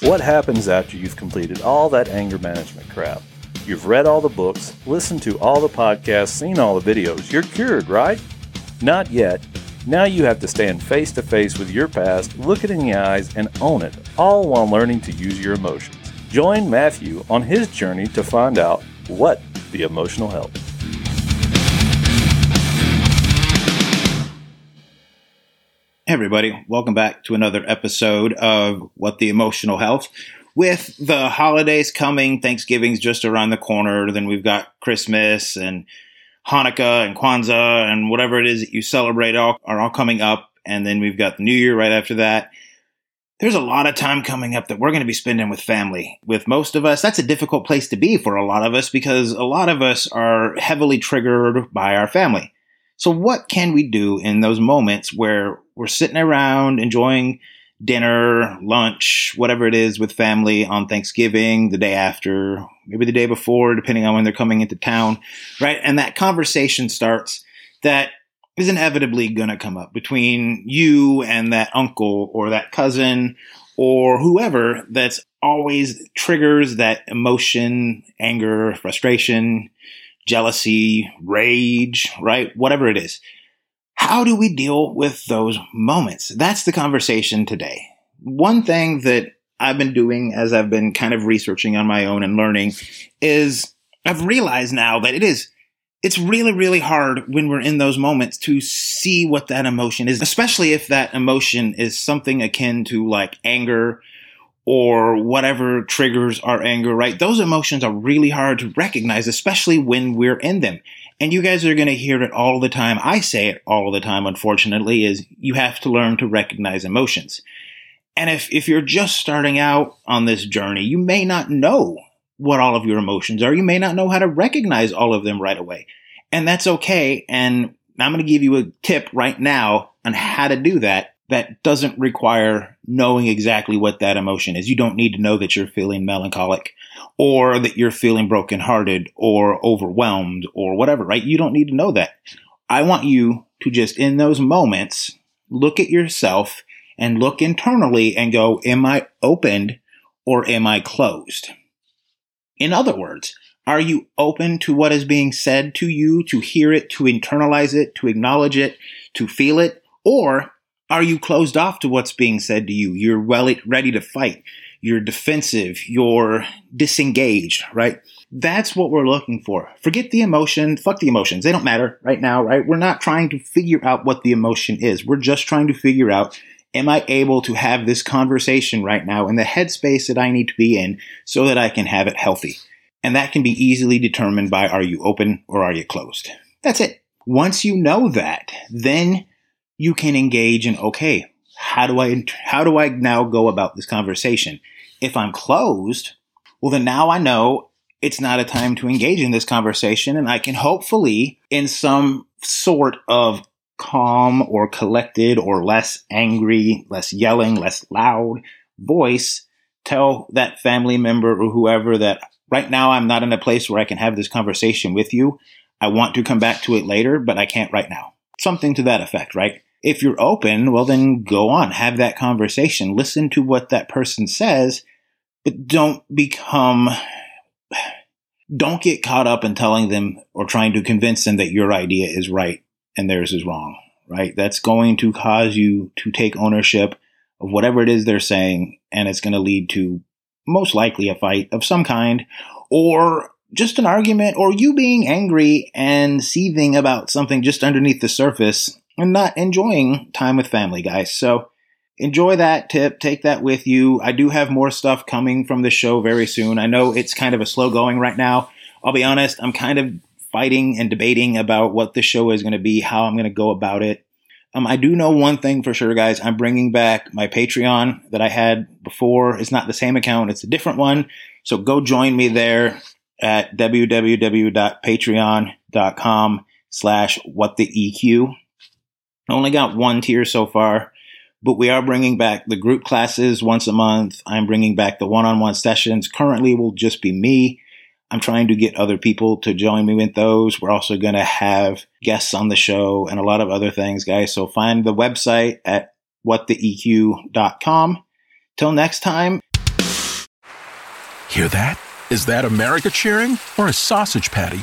What happens after you've completed all that anger management crap? You've read all the books, listened to all the podcasts, seen all the videos. You're cured, right? Not yet. Now you have to stand face to face with your past, look it in the eyes, and own it, all while learning to use your emotions. Join Matthew on his journey to find out what the emotional help. Hey everybody, welcome back to another episode of What the Emotional Health. With the holidays coming, Thanksgiving's just around the corner, then we've got Christmas and Hanukkah and Kwanzaa and whatever it is that you celebrate all are all coming up, and then we've got the New Year right after that. There's a lot of time coming up that we're going to be spending with family. With most of us, that's a difficult place to be for a lot of us because a lot of us are heavily triggered by our family. So, what can we do in those moments where we're sitting around enjoying dinner, lunch, whatever it is with family on Thanksgiving, the day after, maybe the day before, depending on when they're coming into town, right? And that conversation starts that is inevitably going to come up between you and that uncle or that cousin or whoever that's always triggers that emotion, anger, frustration, jealousy, rage, right? Whatever it is. How do we deal with those moments? That's the conversation today. One thing that I've been doing as I've been kind of researching on my own and learning is I've realized now that it is it's really really hard when we're in those moments to see what that emotion is, especially if that emotion is something akin to like anger, or whatever triggers our anger, right? Those emotions are really hard to recognize, especially when we're in them. And you guys are going to hear it all the time. I say it all the time, unfortunately, is you have to learn to recognize emotions. And if, if you're just starting out on this journey, you may not know what all of your emotions are. You may not know how to recognize all of them right away. And that's okay. And I'm going to give you a tip right now on how to do that that doesn't require knowing exactly what that emotion is. You don't need to know that you're feeling melancholic or that you're feeling brokenhearted or overwhelmed or whatever, right? You don't need to know that. I want you to just in those moments look at yourself and look internally and go, am I opened or am I closed? In other words, are you open to what is being said to you, to hear it, to internalize it, to acknowledge it, to feel it? Or are you closed off to what's being said to you? You're well ready to fight. You're defensive. You're disengaged, right? That's what we're looking for. Forget the emotion. Fuck the emotions. They don't matter right now, right? We're not trying to figure out what the emotion is. We're just trying to figure out, am I able to have this conversation right now in the headspace that I need to be in so that I can have it healthy? And that can be easily determined by are you open or are you closed? That's it. Once you know that, then you can engage in, okay, how do I, how do I now go about this conversation? If I'm closed, well, then now I know it's not a time to engage in this conversation and I can hopefully in some sort of calm or collected or less angry, less yelling, less loud voice tell that family member or whoever that right now I'm not in a place where I can have this conversation with you. I want to come back to it later, but I can't right now. Something to that effect, right? If you're open, well, then go on, have that conversation, listen to what that person says, but don't become, don't get caught up in telling them or trying to convince them that your idea is right and theirs is wrong, right? That's going to cause you to take ownership of whatever it is they're saying, and it's going to lead to most likely a fight of some kind or just an argument or you being angry and seething about something just underneath the surface and not enjoying time with family, guys. So enjoy that tip. Take that with you. I do have more stuff coming from the show very soon. I know it's kind of a slow going right now. I'll be honest, I'm kind of fighting and debating about what the show is going to be, how I'm going to go about it. Um, I do know one thing for sure, guys. I'm bringing back my Patreon that I had before. It's not the same account, it's a different one. So go join me there at www.patreon.com slash what the EQ. I only got one tier so far, but we are bringing back the group classes once a month. I'm bringing back the one-on-one sessions. Currently will just be me. I'm trying to get other people to join me with those. We're also going to have guests on the show and a lot of other things, guys. So find the website at whattheeq.com. Till next time. Hear that? Is that America cheering or a sausage patty